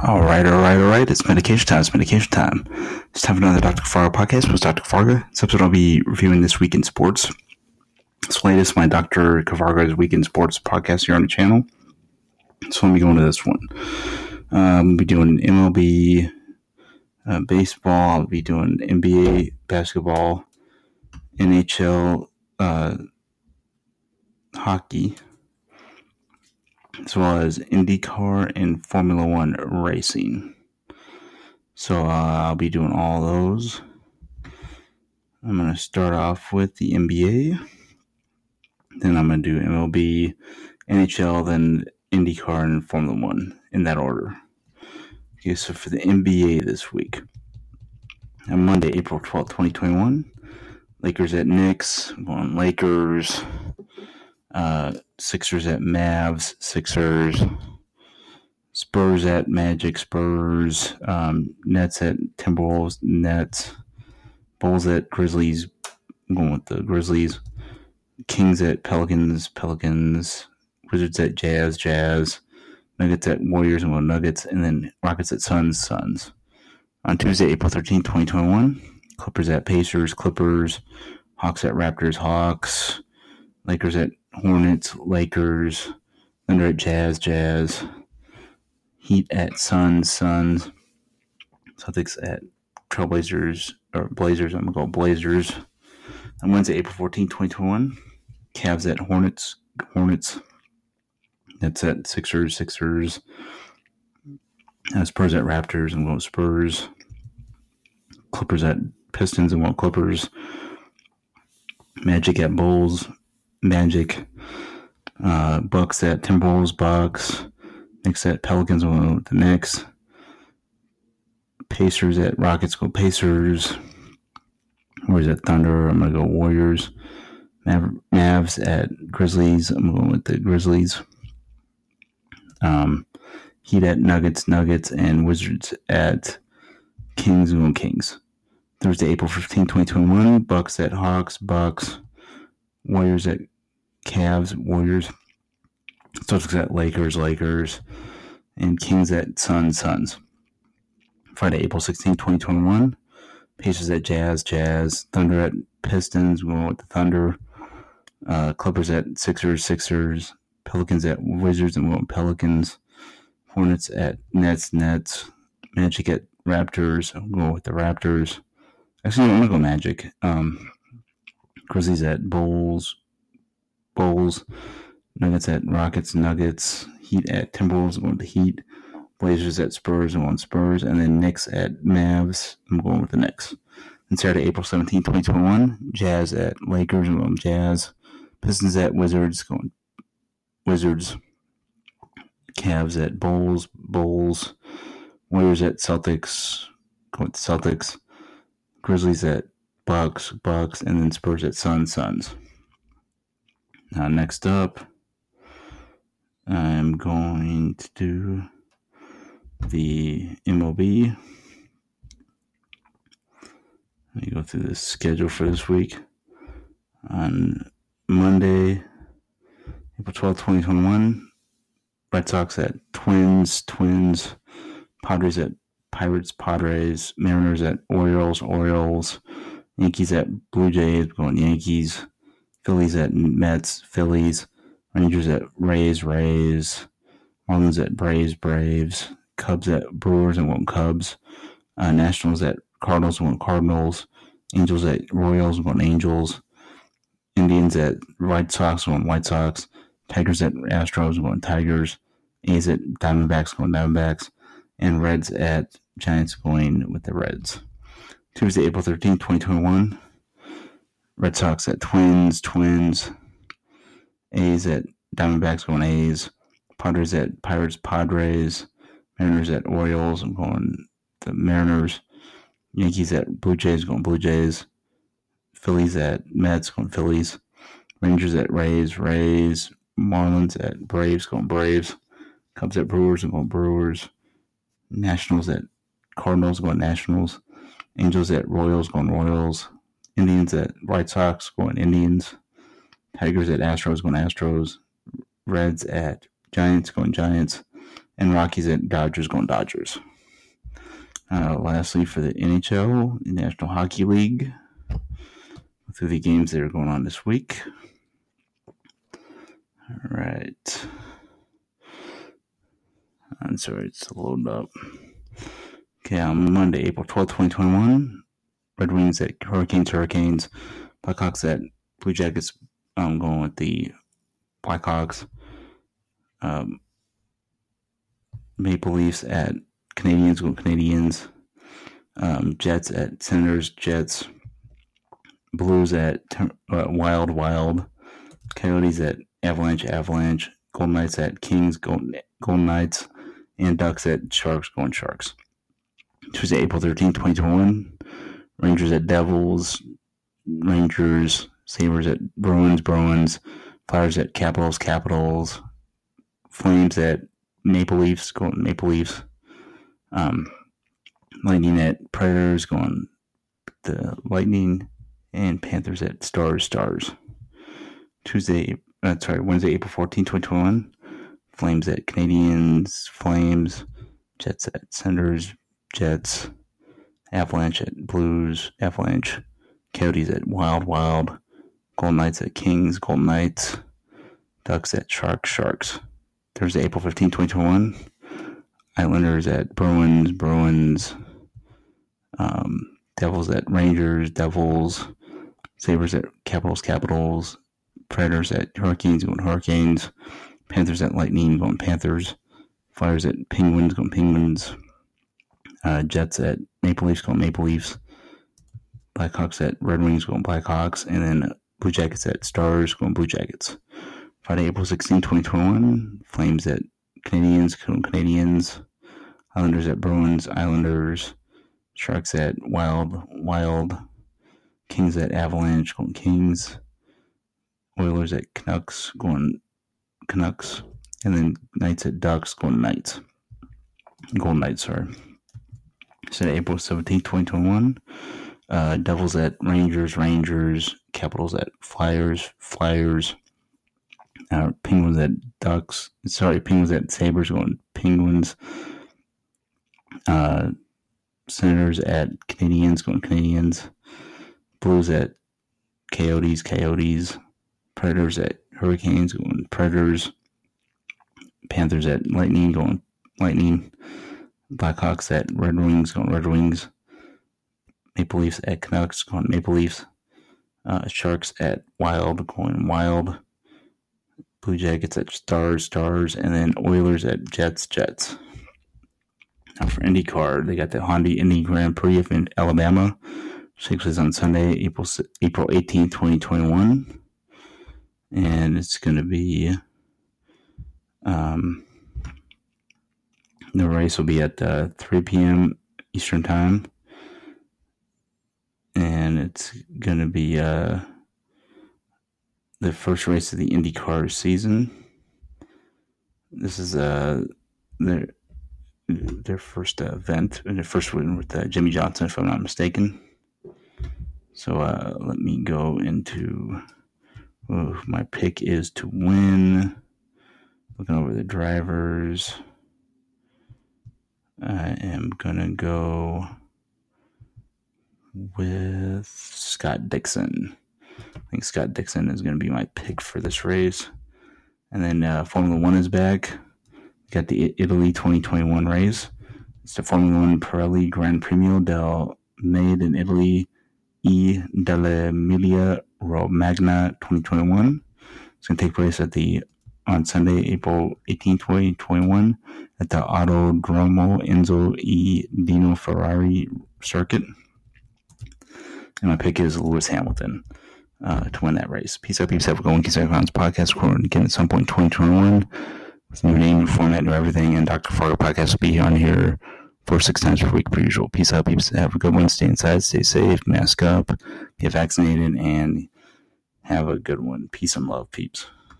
All right, all right, all right. It's medication time. It's medication time. It's time for another Dr. Farga podcast with Dr. Farga. This episode I'll be reviewing this week in sports. This latest, my Dr. Kavarga's Week in Sports podcast here on the channel. So let me go into this one. Um, we'll be doing MLB, uh, baseball. I'll be doing NBA basketball, NHL, uh, hockey, as well as IndyCar and Formula One racing. So uh, I'll be doing all those. I'm going to start off with the NBA. Then I'm going to do MLB, NHL, then IndyCar, and Formula One in that order. Okay, so for the NBA this week, on Monday, April 12th, 2021, Lakers at Knicks, going Lakers. Uh, Sixers at Mavs, Sixers. Spurs at Magic, Spurs. Um, Nets at Timberwolves, Nets. Bulls at Grizzlies. I'm going with the Grizzlies. Kings at Pelicans, Pelicans. Wizards at Jazz, Jazz. Nuggets at Warriors and Nuggets. And then Rockets at Suns, Suns. On Tuesday, April 13th, 2021, Clippers at Pacers, Clippers. Hawks at Raptors, Hawks. Lakers at Hornets, Lakers, Thunder at Jazz, Jazz, Heat at Suns, Suns, Celtics at Trailblazers, or Blazers, I'm going to go Blazers. On Wednesday, April 14, 2021, Cavs at Hornets, Hornets, Nets at Sixers, Sixers, uh, Spurs at Raptors, I'm going Spurs, Clippers at Pistons, I'm going Clippers, Magic at Bulls, Magic, uh, Bucks at Timberwolves, Bucks, Knicks at Pelicans with the Knicks, Pacers at Rockets go Pacers, Warriors at Thunder, I'm gonna go Warriors, Mav- Mavs at Grizzlies, I'm going with the Grizzlies, um, Heat at Nuggets, Nuggets, and Wizards at Kings, and Kings. Thursday, April 15, 2021, Bucks at Hawks, Bucks. Warriors at Cavs, Warriors. Celtics at Lakers, Lakers. And Kings at Suns, Suns. Friday, April 16, 2021. Pacers at Jazz, Jazz. Thunder at Pistons, we're going with the Thunder. Uh, Clippers at Sixers, Sixers. Pelicans at Wizards, and we going Pelicans. Hornets at Nets, Nets. Magic at Raptors, I'm going with the Raptors. Actually, I'm going to go Magic. Um, Grizzlies at Bulls, Bulls, Nuggets at Rockets, Nuggets, Heat at Timberwolves, I'm going with the Heat, Blazers at Spurs, I'm going Spurs, and then Knicks at Mavs, I'm going with the Knicks. And Saturday, April 17, 2021, Jazz at Lakers, I'm going Jazz, Pistons at Wizards, going Wizards, Cavs at Bulls, Bulls, Warriors at Celtics, going Celtics, Grizzlies at Bucks, Bucks, and then Spurs at Suns, Suns. Now, next up, I'm going to do the MLB. Let me go through the schedule for this week. On Monday, April 12, 2021, Red Sox at Twins, Twins, Padres at Pirates, Padres, Mariners at Orioles, Orioles, Yankees at Blue Jays, going Yankees. Phillies at Mets, Phillies. Rangers at Rays, Rays. Marlins at Braves, Braves. Cubs at Brewers and going Cubs. Uh, Nationals at Cardinals and going Cardinals. Angels at Royals and going Angels. Indians at White Sox and going White Sox. Tigers at Astros and going Tigers. A's at Diamondbacks going Diamondbacks. And Reds at Giants going with the Reds. Tuesday, April 13, 2021. Red Sox at Twins, Twins. A's at Diamondbacks going A's. Padres at Pirates, Padres. Mariners at Orioles. I'm going the Mariners. Yankees at Blue Jays going Blue Jays. Phillies at Mets going Phillies. Rangers at Rays, Rays. Marlins at Braves going Braves. Cubs at Brewers going Brewers. Nationals at Cardinals going Nationals. Angels at Royals going Royals. Indians at White Sox going Indians. Tigers at Astros going Astros. Reds at Giants going Giants. And Rockies at Dodgers going Dodgers. Uh, lastly, for the NHL, National Hockey League, through the games that are going on this week. All right. I'm sorry, it's loaded up. Okay, on Monday, April 12th, 2021, Red Wings at Hurricanes, Hurricanes, Blackhawks at Blue Jackets. I'm going with the Blackhawks. Um, Maple Leafs at Canadiens, going Canadiens. Um, Jets at Senators, Jets. Blues at uh, Wild, Wild. Coyotes at Avalanche, Avalanche. Golden Knights at Kings, Golden, Golden Knights. And Ducks at Sharks, going Sharks. Tuesday, April 13th, 2021. Rangers at Devils. Rangers. Sabres at Bruins, Bruins. Flyers at Capitals, Capitals. Flames at Maple Leafs, going Maple Leafs. Um, Lightning at Predators, going the Lightning. And Panthers at Stars, Stars. Tuesday, uh, sorry, Wednesday, April 14, 2021. Flames at Canadiens, Flames. Jets at Senators, Jets, Avalanche at Blues, Avalanche, Coyotes at Wild Wild, Golden Knights at Kings, Golden Knights, Ducks at Sharks, Sharks. Thursday, April 15, 2021. Islanders at Bruins, Bruins, um, Devils at Rangers, Devils, Sabres at Capitals, Capitals, Predators at Hurricanes, going Hurricanes, Panthers at Lightning, going Panthers, Flyers at Penguins, going Penguins, uh, Jets at Maple Leafs going Maple Leafs. Blackhawks at Red Wings going Blackhawks. And then Blue Jackets at Stars going Blue Jackets. Friday, April 16, 2021. Flames at Canadiens going Canadiens. Islanders at Bruins. Islanders. Sharks at Wild. Wild. Kings at Avalanche going Kings. Oilers at Canucks going Canucks. And then Knights at Ducks going Knights. Golden Knights, sorry. Said April 17, 2021. Uh, Devils at Rangers, Rangers. Capitals at Flyers, Flyers. Uh, Penguins at Ducks. Sorry, Penguins at Sabres going Penguins. Uh, Senators at Canadiens, going Canadiens, Blues at Coyotes, Coyotes. Predators at Hurricanes going Predators. Panthers at Lightning going Lightning. Blackhawks at Red Wings going Red Wings. Maple Leafs at Canucks going Maple Leafs. Uh, Sharks at Wild going Wild. Blue Jackets at Stars Stars, and then Oilers at Jets Jets. Now for IndyCar, they got the Honda Indy Grand Prix of Alabama. Takes place on Sunday, April April 18, 2021. And it's going to be um, the race will be at uh, 3 p.m. Eastern Time. And it's going to be uh, the first race of the IndyCar season. This is uh, their, their first uh, event, their first win with uh, Jimmie Johnson, if I'm not mistaken. So uh, let me go into. Oh, my pick is to win. Looking over the drivers. I am gonna go with Scott Dixon. I think Scott Dixon is gonna be my pick for this race. And then uh, Formula One is back. We got the Italy 2021 race. It's the Formula One Pirelli Gran Premio del Made in Italy E dell'Emilia Romagna 2021. It's going to take place at the on Sunday, April 18, 2021, at the Autodromo Enzo E. Dino Ferrari circuit. And my pick is Lewis Hamilton uh, to win that race. Peace out, peeps. Have a good one. Keep podcast recording again at some point in 2021 with new name, format, new everything. And Dr. Fargo podcast will be on here four, six times per week per usual. Peace out, peeps. Have a good one. Stay inside, stay safe, mask up, get vaccinated, and have a good one. Peace and love, peeps.